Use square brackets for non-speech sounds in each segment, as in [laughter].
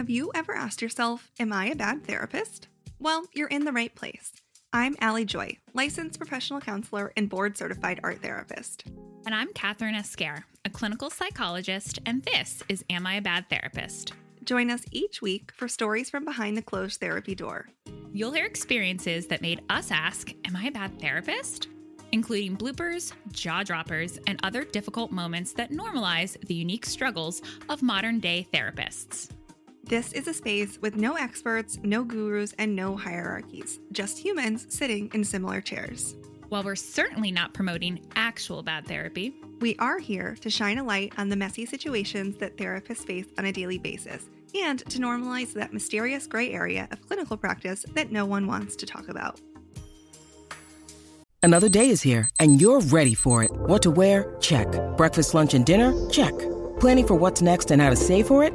Have you ever asked yourself, Am I a bad therapist? Well, you're in the right place. I'm Allie Joy, licensed professional counselor and board certified art therapist. And I'm Kathryn Esquer, a clinical psychologist, and this is Am I a Bad Therapist? Join us each week for stories from behind the closed therapy door. You'll hear experiences that made us ask, Am I a bad therapist? Including bloopers, jaw droppers, and other difficult moments that normalize the unique struggles of modern day therapists. This is a space with no experts, no gurus, and no hierarchies, just humans sitting in similar chairs. While we're certainly not promoting actual bad therapy, we are here to shine a light on the messy situations that therapists face on a daily basis and to normalize that mysterious gray area of clinical practice that no one wants to talk about. Another day is here, and you're ready for it. What to wear? Check. Breakfast, lunch, and dinner? Check. Planning for what's next and how to save for it?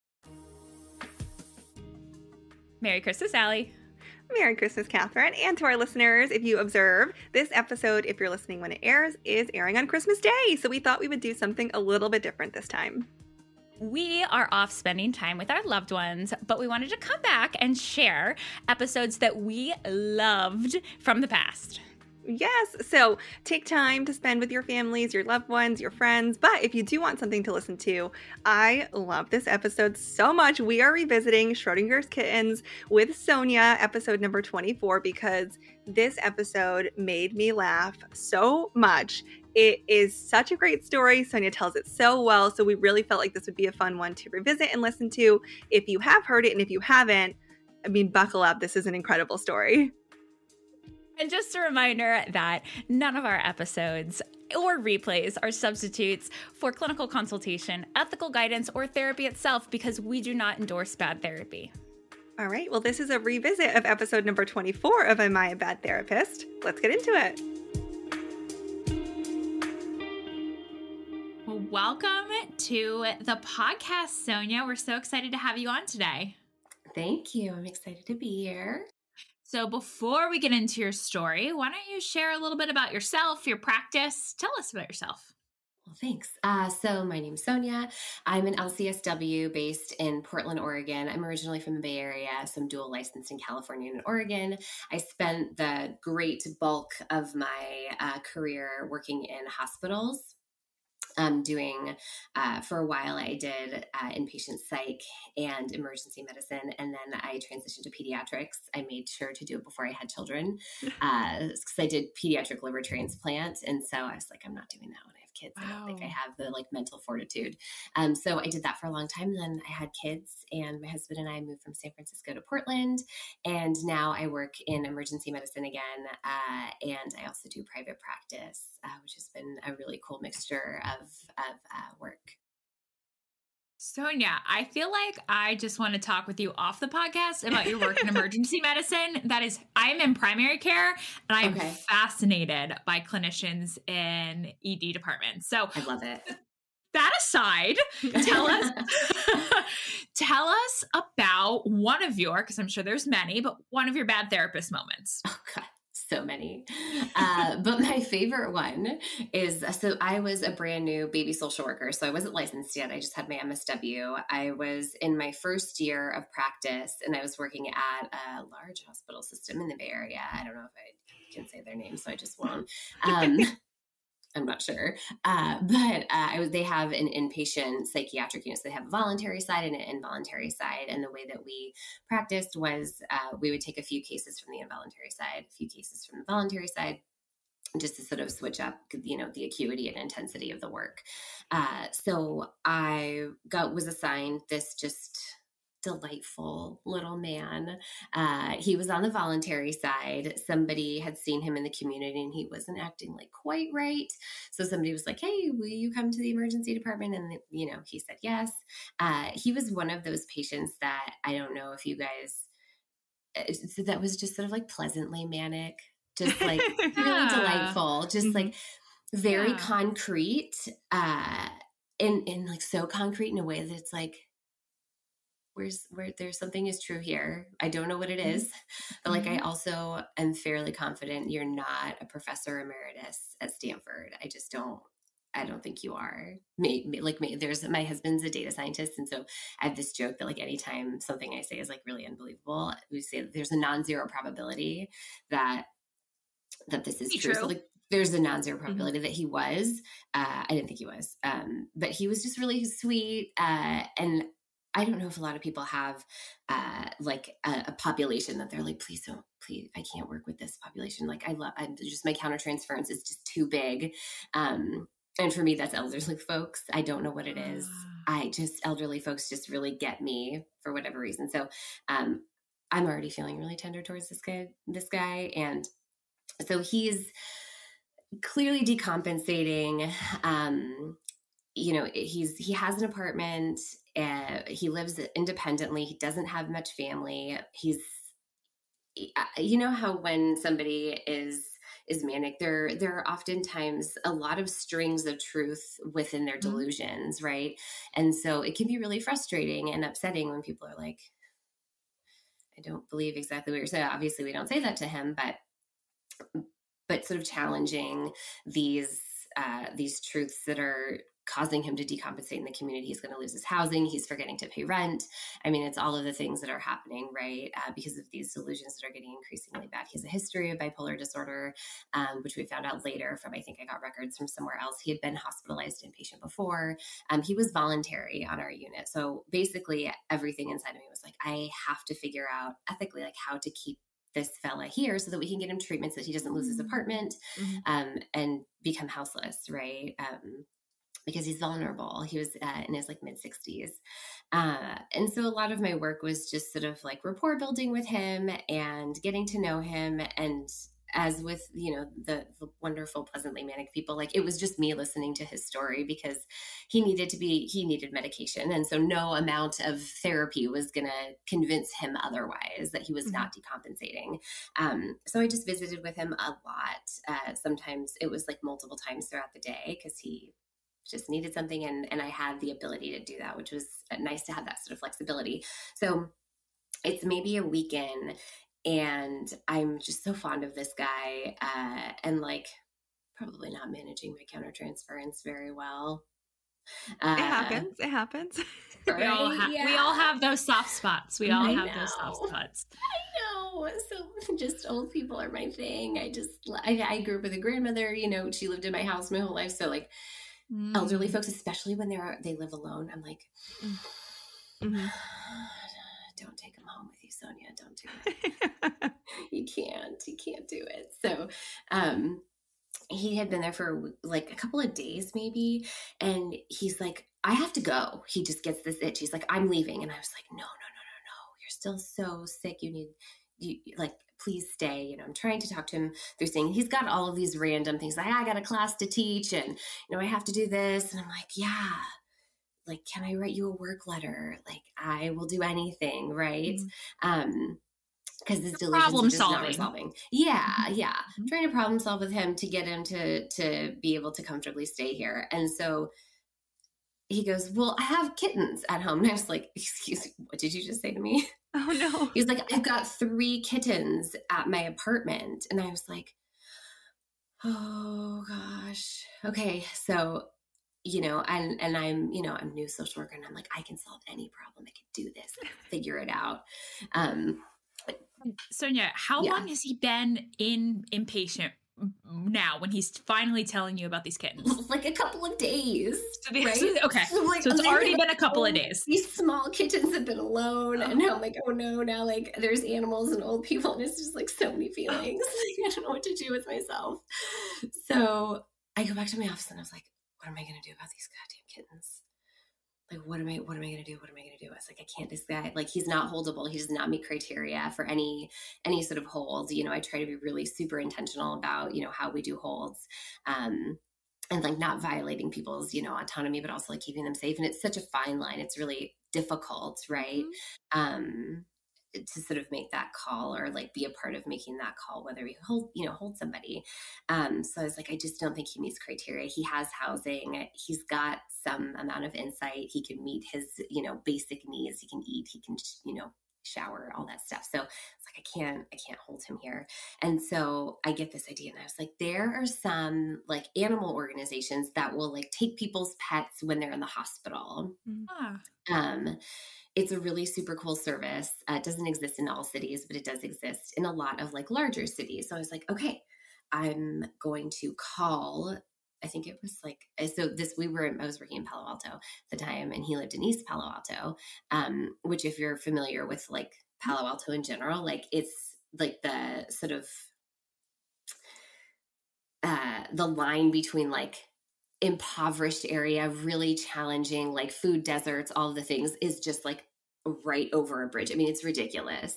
Merry Christmas, Allie. Merry Christmas, Kathryn. And to our listeners, if you observe, this episode, if you're listening when it airs, is airing on Christmas Day. So we thought we would do something a little bit different this time. We are off spending time with our loved ones, but we wanted to come back and share episodes that we loved from the past. Yes. So take time to spend with your families, your loved ones, your friends. But if you do want something to listen to, I love this episode so much. We are revisiting Schrödinger's Kittens with Sonia, episode number 24, because this episode made me laugh so much. It is such a great story. Sonia tells it so well. So we really felt like this would be a fun one to revisit and listen to. If you have heard it and if you haven't, I mean, buckle up. This is an incredible story. And just a reminder that none of our episodes or replays are substitutes for clinical consultation, ethical guidance, or therapy itself because we do not endorse bad therapy. All right, well, this is a revisit of episode number 24 of Am I a Bad Therapist? Let's get into it. Well, welcome to the podcast, Sonia. We're so excited to have you on today. Thank you. I'm excited to be here. So, before we get into your story, why don't you share a little bit about yourself, your practice? Tell us about yourself. Well, thanks. Uh, so, my name's Sonia. I'm an LCSW based in Portland, Oregon. I'm originally from the Bay Area, so I'm dual licensed in California and Oregon. I spent the great bulk of my uh, career working in hospitals um, doing uh, for a while i did uh, inpatient psych and emergency medicine and then i transitioned to pediatrics. I made sure to do it before i had children because [laughs] uh, i did pediatric liver transplant and so i was like i'm not doing that when i have kids wow. i don't think i have the like mental fortitude um, so i did that for a long time then i had kids and my husband and i moved from san francisco to portland and now i work in emergency medicine again uh, and i also do private practice uh, which has been a really cool mixture of, of uh, work. Sonia, I feel like I just want to talk with you off the podcast about your work in [laughs] emergency medicine. That is, I'm in primary care and I'm okay. fascinated by clinicians in ED departments. So I love it. That aside, tell us [laughs] [laughs] tell us about one of your, because I'm sure there's many, but one of your bad therapist moments. Oh God so many. Uh, [laughs] but my favorite one is so I was a brand new baby social worker. So I wasn't licensed yet. I just had my MSW. I was in my first year of practice and I was working at a large hospital system in the Bay Area. I don't know if I can say their name, so I just won't. [laughs] Um, I'm not sure. Uh, [laughs] but uh, was, they have an inpatient psychiatric unit. So they have a voluntary side and an involuntary side. And the way that we practiced was uh, we would take a few cases from the involuntary side, a few cases from the voluntary side. just to sort of switch up, you know, the acuity and intensity of the work. Uh, so I got was assigned this just delightful little man. Uh, he was on the voluntary side. Somebody had seen him in the community and he wasn't acting like quite right. So somebody was like, Hey, will you come to the emergency department? And, you know, he said yes. Uh, he was one of those patients that I don't know if you guys, uh, that was just sort of like pleasantly manic just [laughs] like yeah. really delightful, just mm-hmm. like very yeah. concrete, uh, and and like so concrete in a way that it's like where's where there's something is true here. I don't know what it is, mm-hmm. [laughs] but like I mm-hmm. also am fairly confident you're not a professor emeritus at Stanford. I just don't I don't think you are. Me, me, like me, there's my husband's a data scientist, and so I have this joke that like anytime something I say is like really unbelievable, we say there's a non-zero probability that that this is true. true. So like there's a non-zero mm-hmm. probability mm-hmm. that he was. Uh, I didn't think he was, um, but he was just really sweet. Uh, and I don't know if a lot of people have uh, like a, a, population that they're like, please don't, please, I can't work with this population. Like I love, I'm just my countertransference is just too big. Um, and for me, that's elderly folks. I don't know what it is. Ah. I just elderly folks just really get me for whatever reason. So um, I'm already feeling really tender towards this guy. This guy, and so he's clearly decompensating. Um, you know, he's he has an apartment. Uh, he lives independently. He doesn't have much family. He's, uh, you know, how when somebody is is manic there there are oftentimes a lot of strings of truth within their mm-hmm. delusions mm-hmm. right and so it can be really frustrating and upsetting when people are like i don't believe exactly what you're saying obviously we don't say that to him but but sort of challenging these uh, these truths that are causing him to decompensate in the community. He's going to lose his housing. He's forgetting to pay rent. I mean, it's all of the things that are happening, right? Uh, because of these delusions that are getting increasingly bad. He has a history of bipolar disorder, um, which we found out later from, I think I got records from somewhere else. He had been hospitalized inpatient before. Um, he was voluntary on our unit. So basically, everything inside of me was like, I have to figure out ethically, like how to keep this fella here so that we can get him treatment so that he doesn't lose his mm-hmm. apartment mm-hmm. um, and become houseless, right? Um, because he's vulnerable. He was uh, in his like mid 60s. Uh, and so a lot of my work was just sort of like rapport building with him and getting to know him and as with you know the, the, wonderful pleasantly manic people like it was just me listening to his story because he needed to be he needed medication and so no amount of therapy was going to convince him otherwise that he was mm-hmm. not decompensating um, so i just visited with him a lot uh, sometimes it was like multiple times throughout the day because he just needed something and and i had the ability to do that which was uh, nice to have that sort of flexibility so it's maybe a weekend and I'm just so fond of this guy uh, and like probably not managing my countertransference very well. Uh, it happens. It happens. Right? [laughs] We, all ha- yeah. we all have those soft spots. We all I have know. those soft spots. I know. So [laughs] just old people are my thing. I just I, I, grew up with a grandmother. You know, she lived in my house my whole life. So like mm. elderly folks, especially when they're they live alone, I'm like. Mm. Mm-hmm. [sighs] don't take them home with you, Sonia. Don't do it. [laughs] [laughs] you can't. You can't do it. So, um, he had been there for like a couple of days maybe and he's like i have to go he just gets this itch he's like i'm leaving and i was like no no no no no you're still so sick you need you like please stay you know i'm trying to talk to him through saying he's got all of these random things like i got a class to teach and you know i have to do this and i'm like yeah like can i write you a work letter like i will do anything right mm-hmm. um because this delusion problem is solving. not resolving. Yeah, mm-hmm. yeah. Mm-hmm. Trying to problem solve with him to get him to to be able to comfortably stay here. And so he goes, Well, I have kittens at home. [laughs] And I was like, Excuse me, what did you just say to me? [laughs] Oh no. He's like, I've got three kittens at my apartment. And I was like, Oh gosh. Okay. So you know, and and I'm, you know, I'm new social worker and I'm like, I can solve any problem. I can do this, figure it out. Um Sonia, how yeah. long has he been in inpatient now when he's finally telling you about these kittens? [laughs] like a couple of days. Right? [laughs] okay. So, like, so it's already been a couple of days. These small kittens have been alone, and oh. now I'm like, oh no, now like there's animals and old people, and it's just like so many oh. feelings. [laughs] I don't know what to do with myself. So I go back to my office and I was like, what am I gonna do about these goddamn kittens? Like, what am I? What am I gonna do? What am I gonna do? I was like, I can't. This guy, like, he's not holdable. He does not meet criteria for any any sort of hold. You know, I try to be really super intentional about you know how we do holds. Um, and like not violating people's you know autonomy but also like keeping them safe and it's such a fine line it's really difficult right um to sort of make that call or like be a part of making that call whether we hold you know hold somebody. Um so i was like i just don't think he meets criteria. He has housing. He's got some amount of insight. He can meet his you know basic needs. He can eat. He can you know shower all that stuff so it's like i can't i can't hold him here and so I get this idea, and I was like, there are some like animal organizations that will like take people's pets when they're in the hospital. Ah, Um, it's a really super cool service. Uh, it doesn't exist in all cities, but it does exist in a lot of like larger cities. So I was like, okay, I'm going to call. I think it was like uh, so. This we were. I was working in Palo Alto at the time, and he lived in East Palo Alto. Um, which, if you're familiar with like Palo Alto in general, like it's like the sort of uh the line between like impoverished area really challenging like food deserts all the things is just like right over a bridge. I mean it's ridiculous.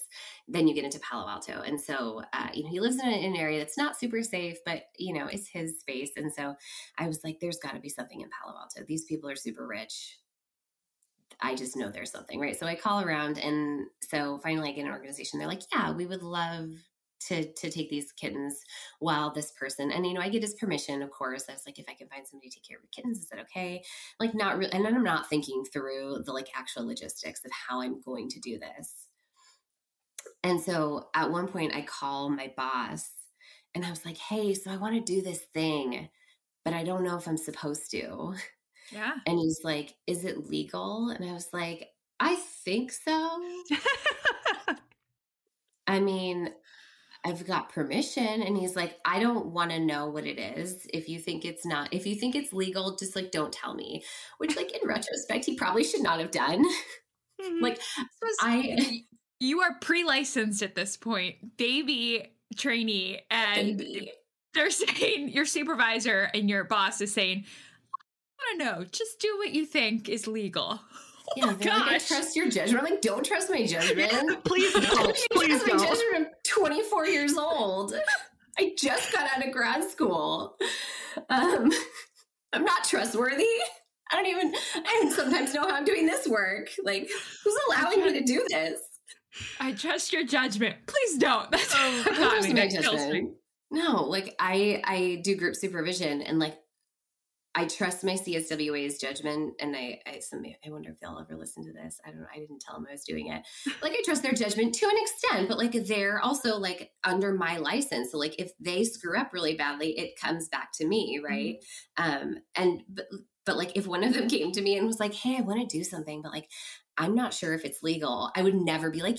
Then you get into palo alto. And so uh, you know he lives in an area that's not super safe but you know it's his space. And so i was like there's got to be something in palo alto. These people are super rich. I just know there's something, right? So I call around and so finally I get an organization. They're like, yeah, we would love to to take these kittens while this person and you know I get his permission, of course. I was like, if I can find somebody to take care of the kittens, is that okay? Like not really and then I'm not thinking through the like actual logistics of how I'm going to do this. And so at one point I call my boss and I was like, hey, so I want to do this thing, but I don't know if I'm supposed to. yeah. And he's like, Is it legal? And I was like, I think so. [laughs] I mean, I've got permission. And he's like, I don't want to know what it is. If you think it's not, if you think it's legal, just like don't tell me. Which, like, in [laughs] retrospect, he probably should not have done. [laughs] Mm-hmm. like, I, you are pre-licensed at this point, baby trainee, and baby. they're saying your supervisor and your boss is saying, I don't know, just do what you think is legal. [laughs] Oh [laughs] Yeah, my they're like, I gosh. trust your judgment. I'm like, don't trust my judgment. Please [laughs] Don't don't. Please trust my don't. judgment. I'm 24 years old. [laughs] I just got out of grad school. Um, I'm not trustworthy. I don't even. I even sometimes know how I'm doing this work. Like, who's allowing me to do this? I trust your judgment. Please don't. That's Oh, got me. my That me. judgment. No, like I I do group supervision and like I trust my CSWA's judgment and I I somebody, I wonder if they'll ever listen to this. I don't know. I didn't tell them I was doing it. Like I trust their judgment to an extent, but like they're also like under my license. So like if they screw up really badly, it comes back to me, right? Um and but but like if one of them [laughs] came to me and was like, "Hey, I want to do something, but like I'm not sure if it's legal." I would never be like,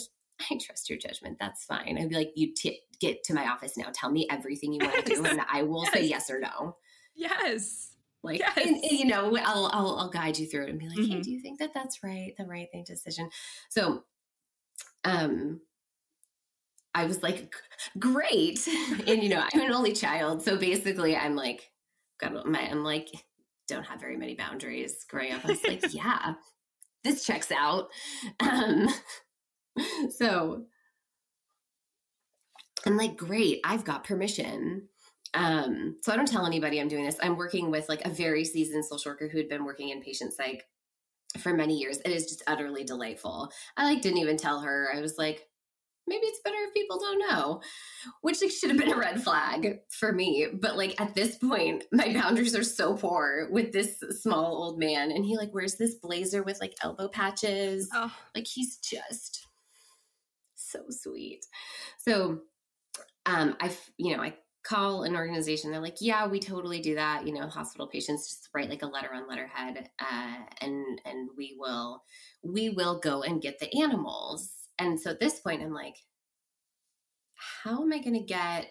I trust your judgment. That's fine. I'd be like, you t- get to my office now. Tell me everything you want to do, and [laughs] I will say yes or no. Yes. Like, Yes. [laughs] and, and, you know, I'll, I'll I'll guide you through it and be like, hey, Mhm. do you think that that's right, the right thing decision? So, um, I was like, great, [laughs] and you know, I'm an only child, so basically, I'm like, God, my, I'm like, don't have very many boundaries growing up. I was like, [laughs] yeah, this checks out. Um, so I'm like, great, I've got permission. Um, so I don't tell anybody I'm doing this. I'm working with like a very seasoned social worker who had been working in patient psych for many years. It is just utterly delightful. I like didn't even tell her. I was like, maybe it's better if people don't know, which like should have been a red flag for me. But like at this point, my boundaries are so poor with this small old man, and he like wears this blazer with like elbow patches. Oh, Like he's just so sweet. So um I you know, I call an organization they're like yeah we totally do that you know hospital patients just write like a letter on letterhead uh, and and we will we will go and get the animals and so at this point i'm like how am i going to get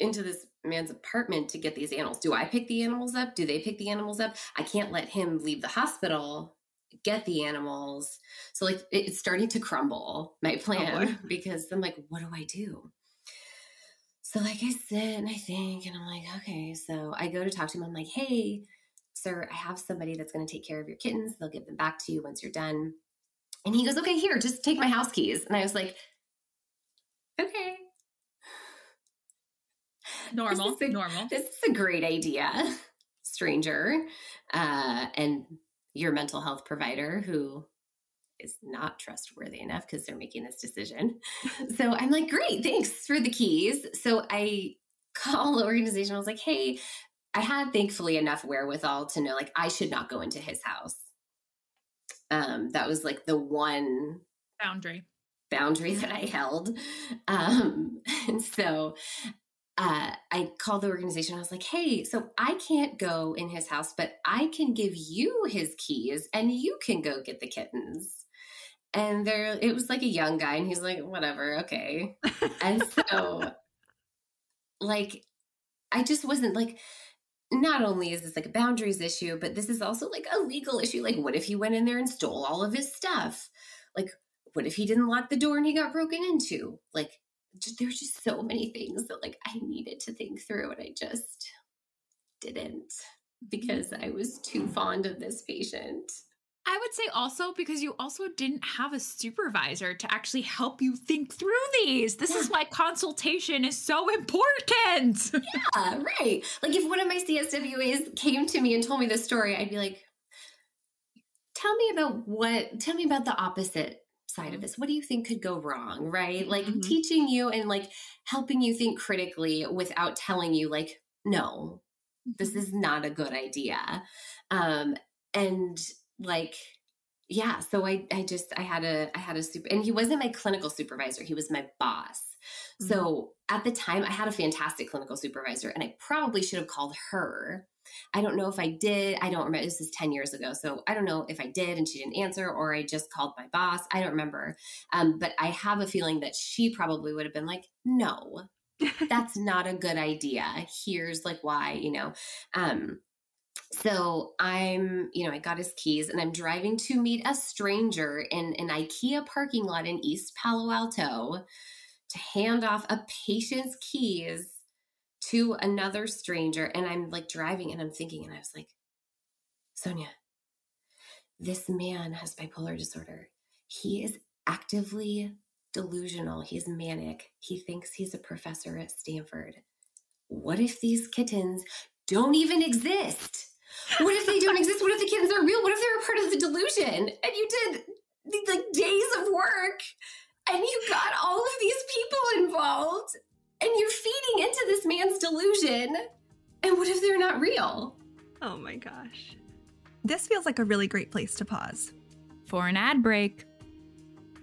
into this man's apartment to get these animals. Do I pick the animals up? Do they pick the animals up? I can't let him leave the hospital, get the animals. So like it's starting to crumble my Oh, plan because I'm like, what do I do? So like I sit and I think and I'm like, okay. So I go to talk to him. I'm like, hey, sir, I have somebody that's going to take care of your kittens. They'll give them back to you once you're done. And he goes, okay, here, just take my house keys. And I was like, okay. Normal, This is a- normal. This is a great idea, [laughs] stranger, uh, and your mental health provider who is not trustworthy enough because they're making this decision. [laughs] so I'm like, great, thanks for the keys. So I call the organization. I was like, hey, I had thankfully enough wherewithal to know like I should not go into his house. Um, that was like the one Boundary. boundary that I held. Um, [laughs] and so uh, I called the organization. I was like, hey, so I can't go in his house, but I can give you his keys and you can go get the kittens. And there, it was like a young guy, and he's like, whatever, okay. and [laughs] so, like, I just wasn't like, not only is this like a boundaries issue, but this is also like a legal issue. Like, what if he went in there and stole all of his stuff? Like, what if he didn't lock the door and he got broken into? Like, just, there's just so many things that like I needed to think through, and I just didn't because I was too fond of this patient. I would say also because you also didn't have a supervisor to actually help you think through these. This is why consultation is so important. [laughs] Yeah, right. Like if one of my CSWAs came to me and told me this story, I'd be like, tell me about what, tell me about the opposite side of this. What do you think could go wrong? Right. Like Mhm. teaching you and like helping you think critically without telling you, like, no, this is not a good idea. Um, and like, yeah, so I, I just, I had a, I had a super, and he wasn't my clinical supervisor. He was my boss. So at the time, I had a fantastic clinical supervisor, and I probably should have called her. I don't know if I did. I don't remember. This is 10 years ago. So I don't know if I did and she didn't answer or I just called my boss. I don't remember. Um, but I have a feeling that she probably would have been like, no, [laughs] that's not a good idea. Here's like why, you know. Um, so I'm, you know, I got his keys and I'm driving to meet a stranger in an IKEA parking lot in East Palo Alto to hand off a patient's keys to another stranger. And I'm like driving and I'm thinking, and I was like, Sonia, this man has bipolar disorder. He is actively delusional. He's manic. He thinks he's a professor at Stanford. What if these kittens don't even exist? What if they don't exist? What if the kittens are real? What if they're a part of the delusion? And you did these like days of work and you got all of these people involved and you're feeding into this man's delusion. And what if they're not real? Oh my gosh. This feels like a really great place to pause. For an ad break.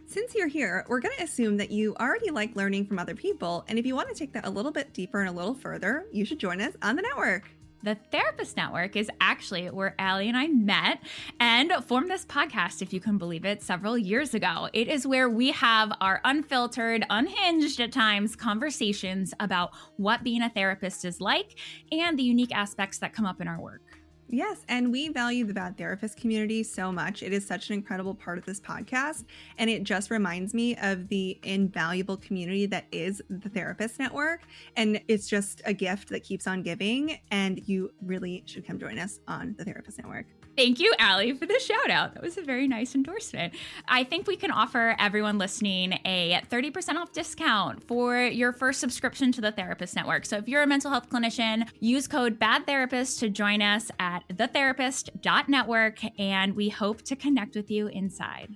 Since you're here, we're going to assume that you already like learning from other people. And if you want to take that a little bit deeper and a little further, you should join us on the network. The Therapist Network is actually where Allie and I met and formed this podcast, if you can believe it, several years ago. It is where we have our unfiltered, unhinged at times conversations about what being a therapist is like and the unique aspects that come up in our work. Yes, and we value the bad therapist community so much. It is such an incredible part of this podcast. And it just reminds me of the invaluable community that is the Therapist Network. And it's just a gift that keeps on giving. And you really should come join us on the Therapist Network. Thank you, Allie, for the shout out. That was a very nice endorsement. I think we can offer everyone listening a 30% off discount for your first subscription to the Therapist Network. So if you're a mental health clinician, use code BADTherapist to join us at thetherapist.network, and we hope to connect with you inside.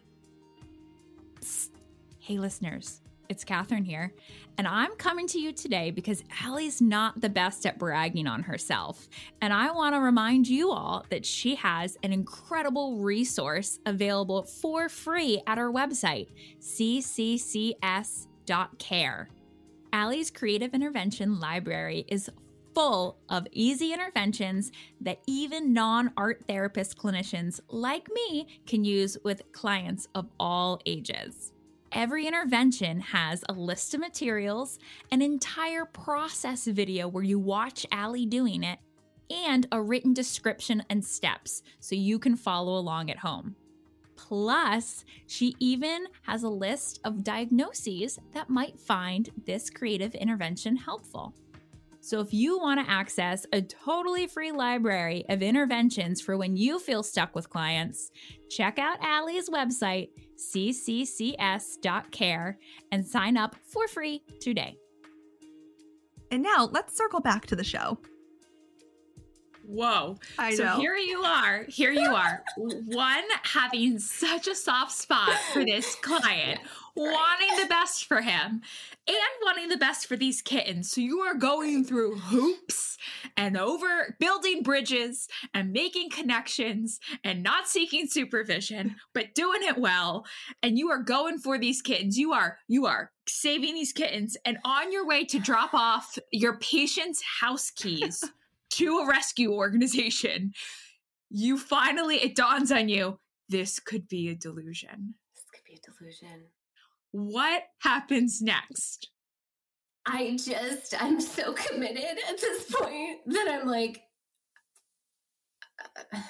Psst. Hey, listeners. It's Catherine here, and I'm coming to you today because Allie's not the best at bragging on herself. And I want to remind you all that she has an incredible resource available for free at our website, cccs.care. Allie's Creative Intervention Library is full of easy interventions that even non art therapist clinicians like me can use with clients of all ages. Every intervention has a list of materials, an entire process video where you watch Allie doing it, and a written description and steps so you can follow along at home. Plus, she even has a list of diagnoses that might find this creative intervention helpful. So, if you want to access a totally free library of interventions for when you feel stuck with clients, check out Allie's website, cccs.care, and sign up for free today. And now let's circle back to the show. Whoa. I so know. here you are. Here you are. One having such a soft spot for this [laughs] client, wanting the best for him, and wanting the best for these kittens. So you are going through hoops and over building bridges and making connections and not seeking supervision, but doing it well. And you are going for these kittens. You are, you are saving these kittens and on your way to drop off your patient's house keys to a rescue organization, you finally, it dawns on you, this could be a delusion. This could be a delusion. What happens next? I just, I'm so committed at this point that I'm like, [sighs]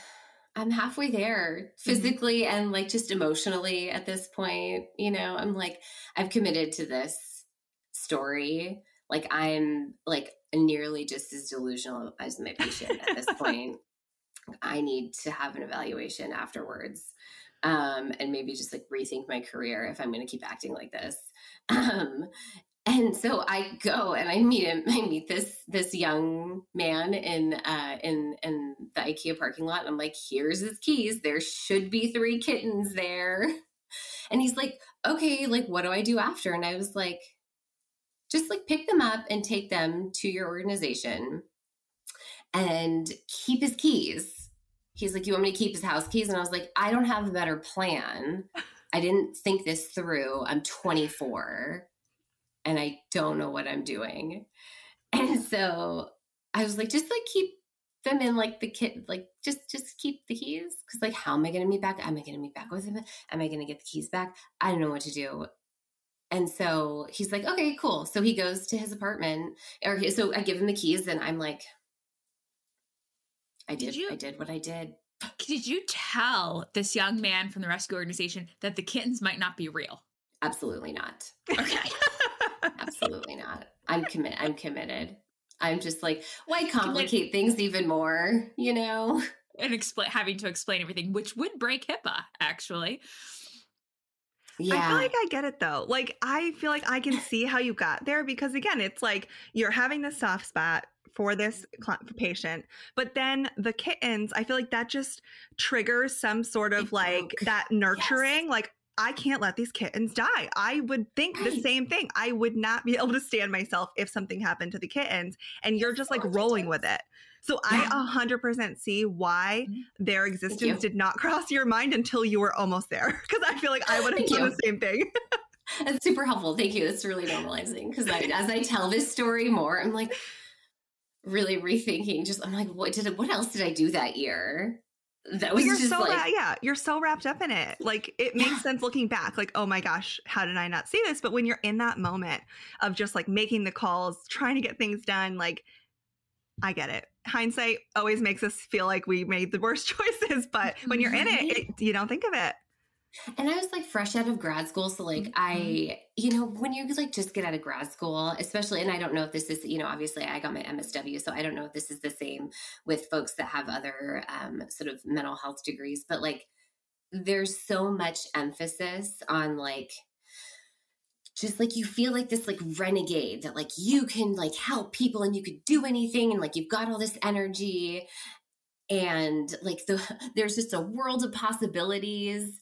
I'm halfway there physically mm-hmm. and like just emotionally at this point. You know, I'm like, I've committed to this story. Like, I'm like nearly just as delusional as my patient at this [laughs] point. I need to have an evaluation afterwards. Um, and maybe just like rethink my career if I'm going to keep acting like this. [laughs] Um, and so I go and I meet him. I meet this this young man in uh, in in the IKEA parking lot. And I'm like, here's his keys. There should be three kittens there. [laughs] And he's like, okay, like what do I do after? And I was like, just like pick them up and take them to your organization and keep his keys. He's like, You want me to keep his house keys? And I was like, I don't have a better plan. I didn't think this through. I'm 24 and I don't know what I'm doing. And so I was like, just like keep them in like the kit, like just just keep the keys. Cause like how am I gonna meet back? Am I gonna meet back with him? Am I gonna get the keys back? I don't know what to do. And so he's like, okay, cool. So he goes to his apartment, or so I give him the keys, and I'm like, I did, did you, I did what I did. Did you tell this young man from the rescue organization that the kittens might not be real? Absolutely not. Okay. [laughs] Absolutely not. I'm committed. I'm committed. I'm just like, why [laughs] complicate things even more, you know? And explain having to explain everything, which would break HIPAA, actually. Yeah. I feel like I get it though. Like I feel like I can [laughs] see how you got there because again, it's like you're having the soft spot for this patient, but then the kittens, I feel like that just triggers some sort of like that nurturing, yes. like I can't let these kittens die. I would think right. the same thing. I would not be able to stand myself if something happened to the kittens and you're just like rolling with it. So yeah. I 100% see why mm-hmm. their existence did not [laughs] cross your mind until you were almost there. Because I feel like I would have done the same thing. [laughs] That's super helpful. Thank you. That's really normalizing. Because as I tell this story more, I'm like really rethinking. Just I'm like, what did what else did I do that year? That was you're just so like, yeah, you're so wrapped up in it. Like it makes yeah. sense looking back. Like, oh my gosh, how did I not see this? But when you're in that moment of just like making the calls, trying to get things done, like I get it. Hindsight always makes us feel like we made the worst [laughs] choices, but when you're in it, mm-hmm. it you don't think of it. And I was like fresh out of grad school. So, like, mm-hmm. I, you know, when you like just get out of grad school, especially, and I don't know if this is, you know, obviously I got my MSW, so I don't know if this is the same with folks that have other um, sort of mental health degrees, but like, there's so much emphasis on like, just like you feel like this like renegade that like you can like help people and you could do anything and like you've got all this energy and like the [laughs] there's just a world of possibilities.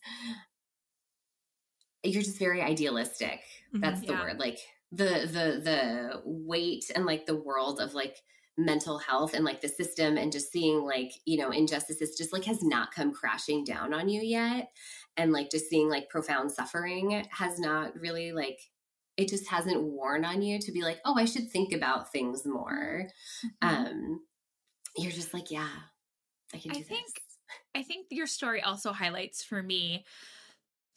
You're just very idealistic. Mm-hmm, that's the word like the the the weight and like the world of like mental health and like the system and just seeing like you know injustices just like has not come crashing down on you yet. And like just seeing like profound suffering has not really like it just hasn't worn on you to be like oh i should think about things more. Mm-hmm. um you're just like yeah i can do I this. think [laughs] i think your story also highlights for me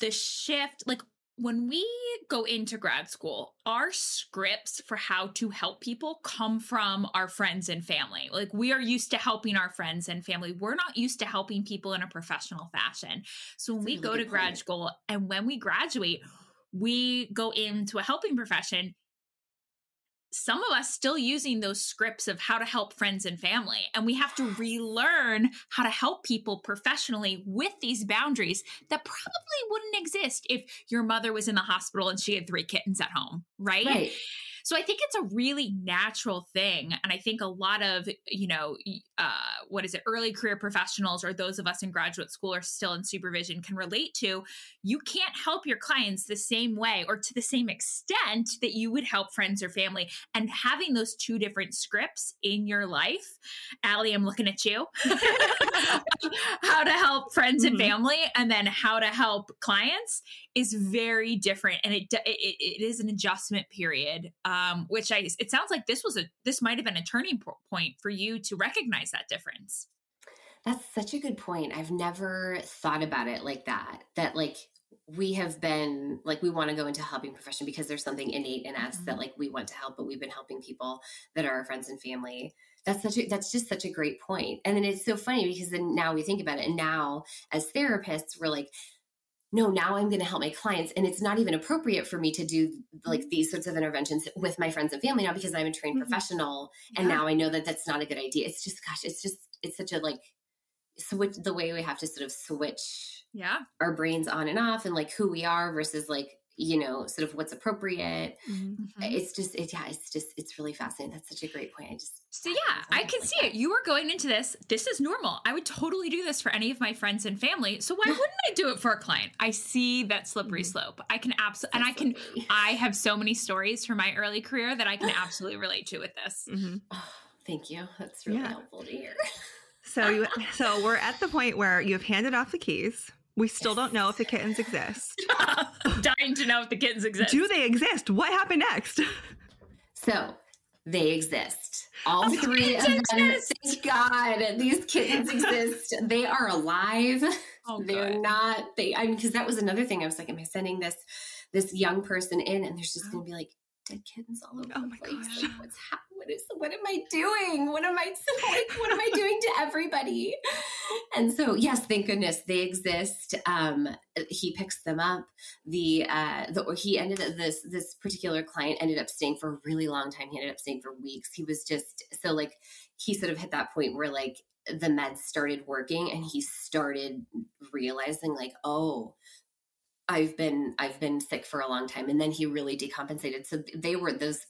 the shift like when we go into grad school, our scripts for how to help people come from our friends and family. Like we are used to helping our friends and family. We're not used to helping people in a professional fashion. So when That's we really go to grad point. school and when we graduate, we go into a helping profession some of us still using those scripts of how to help friends and family and we have to relearn how to help people professionally with these boundaries that probably wouldn't exist if your mother was in the hospital and she had three kittens at home right, Right. So i think it's a really natural thing and i think a lot of you know uh, what is it early career professionals or those of us in graduate school or still in supervision can relate to you can't help your clients the same way or to the same extent that you would help friends or family and having those two different scripts in your life Allie, i'm looking at you [laughs] how to help friends and Mhm. family and then how to help clients is very different and it it, it is an adjustment period um Um, which i it sounds like this was a this might have been a turning po- point for you to recognize that difference That's such a good point. I've never thought about it like that. That like we have been like we want to go into helping profession because there's something innate in us that mm-hmm. like we want to help, but we've been helping people that are our friends and family. That's such a that's just such a great point. And then it's so funny because then now we think about it, and now as therapists, we're like, no, now I'm going to help my clients, and it's not even appropriate for me to do like these sorts of interventions with my friends and family now because I'm a trained Mhm. professional, and Yeah. now I know that that's not a good idea. It's just gosh, it's just it's such a like switch the way we have to sort of switch yeah our brains on and off and like who we are versus like you know sort of what's appropriate Mhm. it's just it yeah it's just it's really fascinating that's such a great point i just So yeah, I can see it. You were going into this. This is normal. I would totally do this for any of my friends and family. So why wouldn't I do it for a client? I see that slippery slope. I can absolutely, and I can. I [laughs] have so many stories from my early career that I can absolutely relate to with this. Mhm. [sighs] oh, thank you that's really Yeah. helpful to hear So you, so we're at the point where you have handed off the keys. We still don't know if the kittens exist. [laughs] Dying to know if the kittens exist. Do they exist? What happened next? so they exist all Oh, three of them kittens thank god these kittens [laughs] exist they are alive Oh, they're good. not they i mean because that was another thing i was like am i sending this this young person in and there's just gonna be like dead kittens all over Oh the my place gosh. Like, what's hap- what is what am i doing? What am i [laughs] like what am i doing to everybody? And so yes thank goodness they exist. Um he picks them up. The uh the he ended up this this particular client ended up staying for a really long time. He ended up staying for weeks. He was just so like he sort of hit that point where like the meds started working and he started realizing like oh i've been i've been sick for a long time. And then he really decompensated. So they were those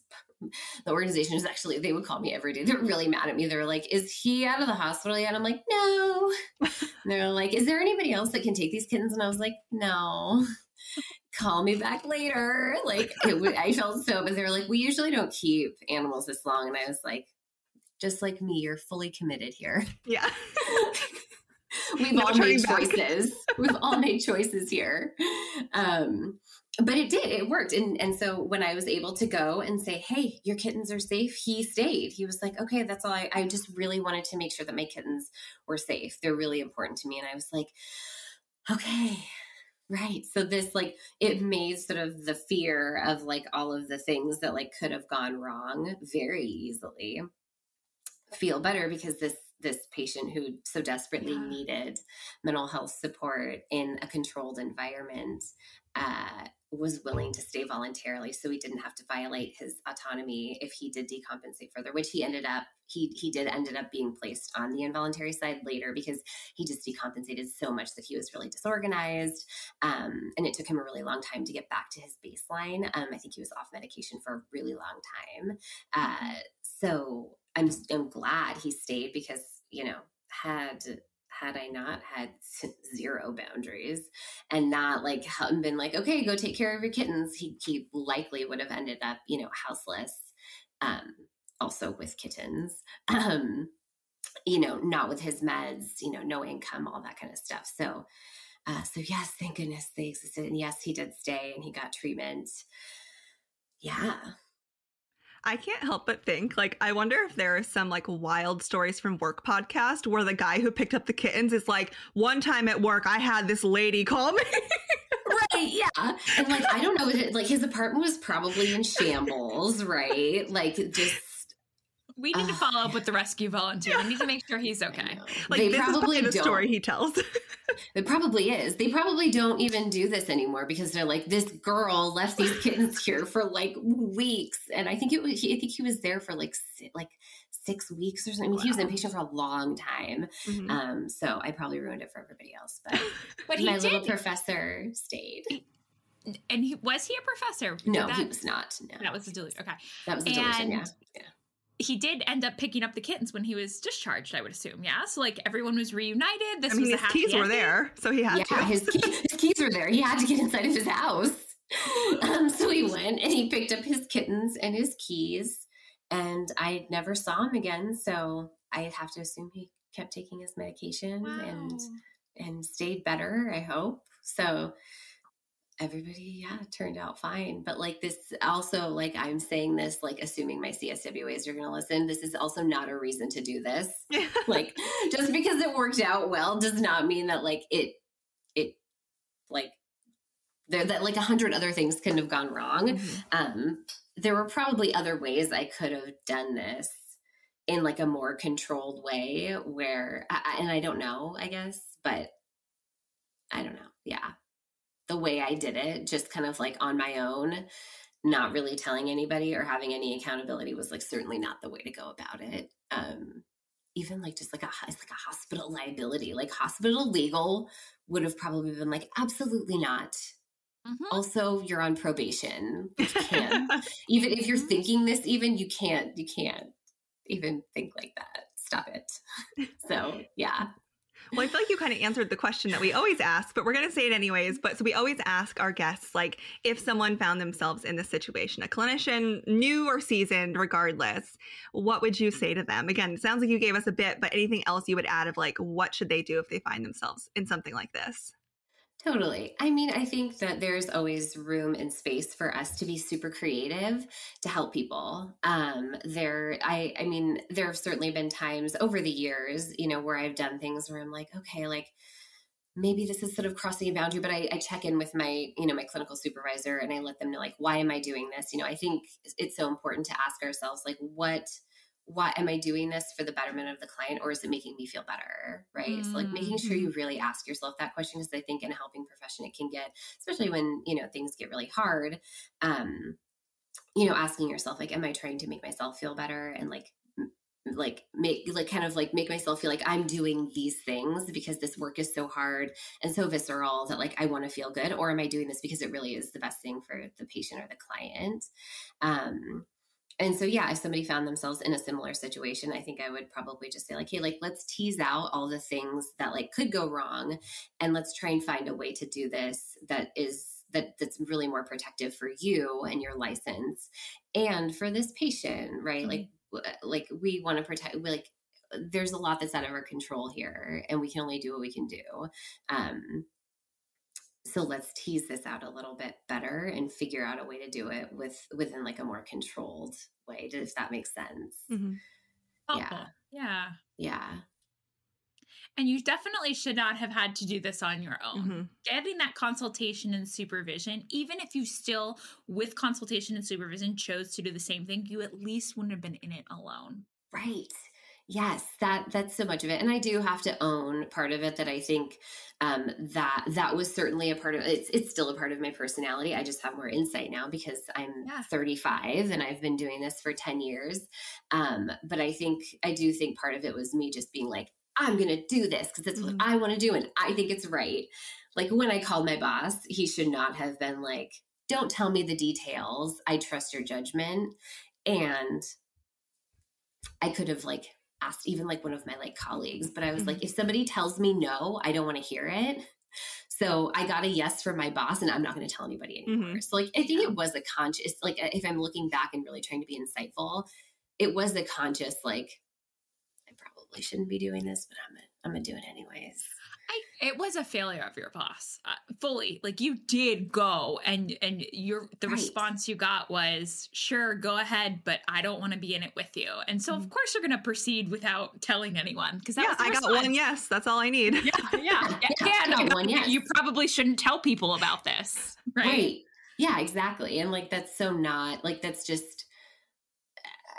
[laughs] the organization is actually they would call me every day. They're really mad at me. They're like is he out of the hospital yet? I'm like no. [laughs] They're like is there anybody else that can take these kittens? And i was like no. [laughs] Call me back later. Like it, i felt so but they were like we usually don't keep animals this long. And i was like just like me you're fully committed here. Yeah. we've No all made choices. We've all made choices here. Um but it did it worked and and so when i was able to go and say hey your kittens are safe he stayed. He was like okay that's all i i just really wanted to make sure that my kittens were safe. They're really important to me and i was like okay right. So this like it made sort of the fear of like all of the things that like could have gone wrong very easily feel better because this this patient who so desperately Yeah. needed mental health support in a controlled environment uh, was willing to stay voluntarily so he didn't have to violate his autonomy if he did decompensate further which he ended up he he did ended up being placed on the involuntary side later because he just decompensated so much that he was really disorganized um, and it took him a really long time to get back to his baseline. Um, i think he was off medication for a really long time. Uh, so I'm I'm glad he stayed because you know had had I not had zero boundaries and not like been like okay go take care of your kittens he he likely would have ended up you know houseless um also with kittens um you know not with his meds you know no income all that kind of stuff. So uh so yes thank goodness they existed and yes he did stay and he got treatment. Yeah I can't help but think, like, I wonder if there are some like wild stories from work podcast where the guy who picked up the kittens is like, one time at work, I had this lady call me. right, yeah. And like, I don't know, like his apartment was probably in shambles, right? Like, just. We need to follow up with the rescue volunteer. We need to make sure he's [laughs] okay. Like they this probably is the don't. story he tells. [laughs] It probably is. They probably don't even do this anymore because they're like, this girl left these [laughs] kittens here for like weeks, and I think it was. I think he was there for like like six weeks or something. I mean, he was inpatient for a long time. Mhm. Um, so I probably ruined it for everybody else, but But he my did. little professor stayed. and he was he a professor? No, that, he was not. No, That was a delusion. Okay. that was a delusion. And- yeah. He did end up picking up the kittens when he was discharged, I would assume. Yeah. So like everyone was reunited. This I mean, was a his happy keys were there, so he had yeah, to. his, key, his keys were there. He had to get inside of his house. [laughs] Um, so he went and he picked up his kittens and his keys, and I never saw him again. So I'd have to assume he kept taking his medication and and stayed better. I hope so. Everybody, yeah, turned out fine. But like this, also like I'm saying this, like assuming my CSWAs are going to listen. This is also not a reason to do this [laughs] like just because it worked out well does not mean that like it it like there that like a hundred other things couldn't have gone wrong Mhm. um there were probably other ways i could have done this in like a more controlled way where I- and i don't know i guess but i don't know yeah the way i did it just kind of like on my own not really telling anybody or having any accountability was like certainly not the way to go about it. Um even like just like a it's like a hospital liability like hospital legal would have probably been like absolutely not. Mhm. also you're on probation you can't [laughs] even if you're thinking this even you can't you can't even think like that. Stop it. So yeah Well, I feel like you kind of answered the question that we always ask, but we're going to say it anyways. But so we always ask our guests, like, if someone found themselves in this situation, a clinician, new or seasoned, regardless, what would you say to them? Again, sounds like you gave us a bit, but anything else you would add of like, what should they do if they find themselves in something like this? Totally. I mean, I think that there's always room and space for us to be super creative to help people. Um, there, I, I mean, there have certainly been times over the years, you know, where I've done things where I'm like, okay, like maybe this is sort of crossing a boundary, but I, I check in with my, you know, my clinical supervisor and I let them know, like, why am I doing this? You know, I think it's so important to ask ourselves, like, what, why am I doing this for the betterment of the client or is it making me feel better? Right. So like making sure you really ask yourself that question because I think in a helping profession it can get, especially when, you know, things get really hard. Um, you know, asking yourself, like, am I trying to make myself feel better and like like make like kind of like make myself feel like I'm doing these things because this work is so hard and so visceral that like I want to feel good or am I doing this because it really is the best thing for the patient or the client um and so yeah if somebody found themselves in a similar situation i think i would probably just say like hey like let's tease out all the things that like could go wrong and let's try and find a way to do this that is that that's really more protective for you and your license and for this patient right? Like like we want to protect we like there's a lot that's out of our control here and we can only do what we can do. Um so let's tease this out a little bit better and figure out a way to do it with within like a more controlled way if that makes sense Mhm. Helpful. Yeah. yeah And you definitely should not have had to do this on your own. Mhm. Getting that consultation and supervision, even if you still, with consultation and supervision, chose to do the same thing, you at least wouldn't have been in it alone. Right. Yes, that that's so much of it, and I do have to own part of it that I think um, that that was certainly a part of it's. It's still a part of my personality. I just have more insight now because I'm Yeah. 35 and I've been doing this for 10 years. Um, but I think I do think part of it was me just being like, I'm going to do this because it's what Mhm. I want to do, and I think it's right. Like when I called my boss, he should not have been like, "Don't tell me the details. I trust your judgment." And I could have like asked even like one of my like colleagues, but I was like, mm-hmm. if somebody tells me no, I don't want to hear it. So I got a yes from my boss, and I'm not going to tell anybody anymore. Mm-hmm. So like, I think it was a conscious, like, uh, if I'm looking back and really trying to be insightful, it was a conscious like, I probably shouldn't be doing this, but I'm I'm gonna do it anyways. I, it was a failure of your boss, uh, fully. Like you did go, and and your the Right. response you got was, "Sure, go ahead, but I don't want to be in it with you." And so, Mm. of course, you're going to proceed without telling anyone because yeah, was the I got one yes. That's all I need. Yeah, yeah. [laughs] Yeah, Again, I you, got one yes. you probably shouldn't tell people about this, right? right yeah exactly and like that's so not like that's just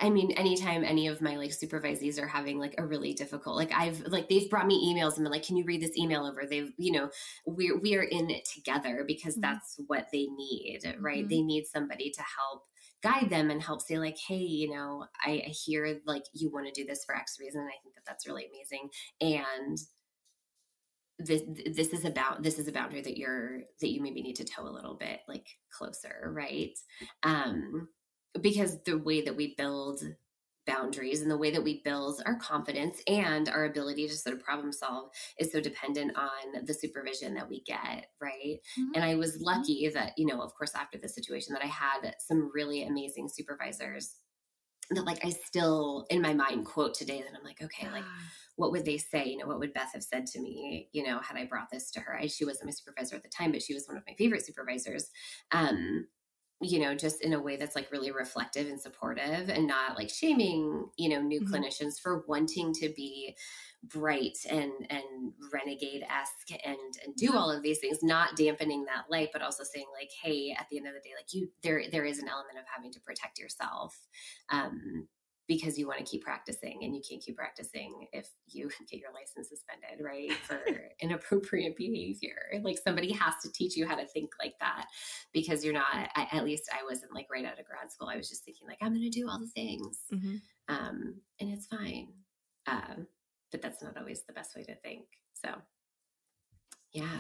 I mean, anytime any of my like supervisees are having like a really difficult, like I've like they've brought me emails and been like, "Can you read this email over?" They've, you know, we're we are in it together because Mhm. that's what they need, right? Mhm. They need somebody to help guide them and help say like, "Hey, you know, I, I hear like you want to do this for X reason. I think that that's really amazing." And this this is about this is a boundary that you're that you maybe need to toe a little bit like closer right um because the way that we build boundaries and the way that we build our confidence and our ability to sort of problem solve is so dependent on the supervision that we get right Mhm. and i was lucky that you know of course after the situation that i had some really amazing supervisors that like i still in my mind quote today that i'm like okay like what would they say? You know, what would Beth have said to me, you know, had I brought this to her? I, she wasn't my supervisor at the time, but she was one of my favorite supervisors. Um, you know, just in a way that's like really reflective and supportive and not like shaming, you know, new Mhm. clinicians for wanting to be bright and and renegade esque and and do all of these things, not dampening that light, but also saying like, hey, at the end of the day, like you there there is an element of having to protect yourself. Um because you want to keep practicing and you can't keep practicing if you [laughs] get your license suspended, right? For [laughs] inappropriate behavior. Like somebody has to teach you how to think like that because you're not, I, at least I wasn't like right out of grad school. I was just thinking like, I'm going to do all the things. Mhm. Um, and it's fine. Um, but that's not always the best way to think. So yeah.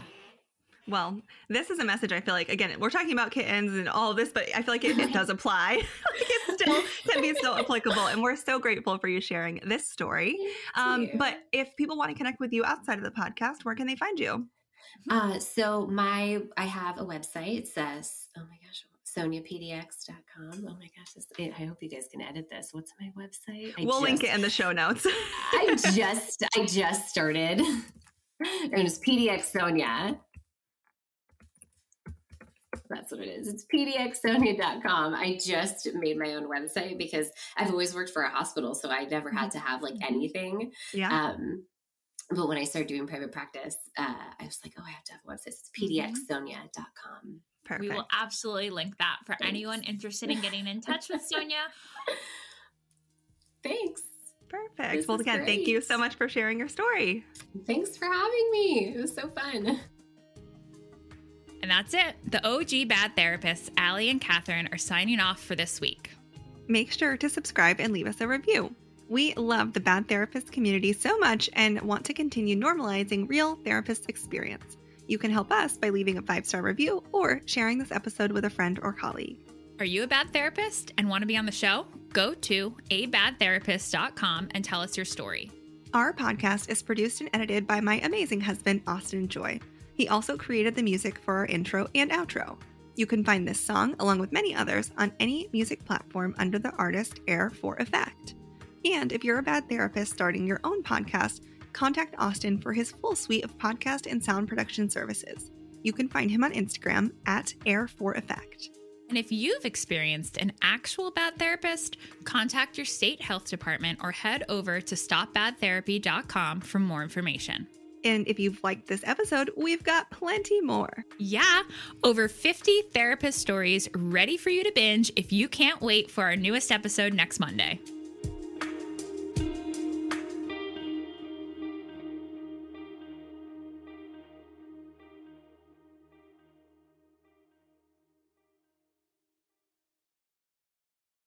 Well, this is a message I feel like, again, we're talking about kittens and all this, but I feel like it, it does [laughs] apply. like still can be so applicable. And we're so grateful for you sharing this story. Um, but if people want to connect with you outside of the podcast, where can they find you? Uh, so my I have a website. It says, oh my gosh, soniapdx.com. Oh my gosh, this, I hope you guys can edit this. What's my website? I we'll link it in the show notes. I [laughs] just I just started. [laughs] And it's PDX Sonia. That's what it is. It's pdxsonia.com. I just made my own website because I've always worked for a hospital, so I never had to have like anything. yeah. Um, but when I started doing private practice, uh, I was like, oh, I have to have a website. It's pdxsonia.com. Perfect. We will absolutely link that for anyone interested in getting in touch with Sonia. [laughs] Thanks. Perfect. This well, is again, thank you so much for sharing your story. Thanks for having me. It was so fun. And that's it. The OG bad therapists, Allie and Kathryn, are signing off for this week. Make sure to subscribe and leave us a review. We love the Bad Therapist community so much and want to continue normalizing real therapist experience. You can help us by leaving a five star review or sharing this episode with a friend or colleague. Are you a bad therapist and want to be on the show? Go to abadtherapist.com and tell us your story. Our podcast is produced and edited by my amazing husband, Austin Joy. He also created the music for our intro and outro. You can find this song, along with many others, on any music platform under the artist Air for Effect. And if you're a bad therapist starting your own podcast, contact Austin for his full suite of podcast and sound production services. You can find him on Instagram at Air for Effect. And if you've experienced an actual bad therapist, contact your state health department or head over to stopbadtherapy.com for more information. And if you've liked this episode, we've got plenty more. Yeah, over 50 therapist stories ready for you to binge if you can't wait for our newest episode next Monday.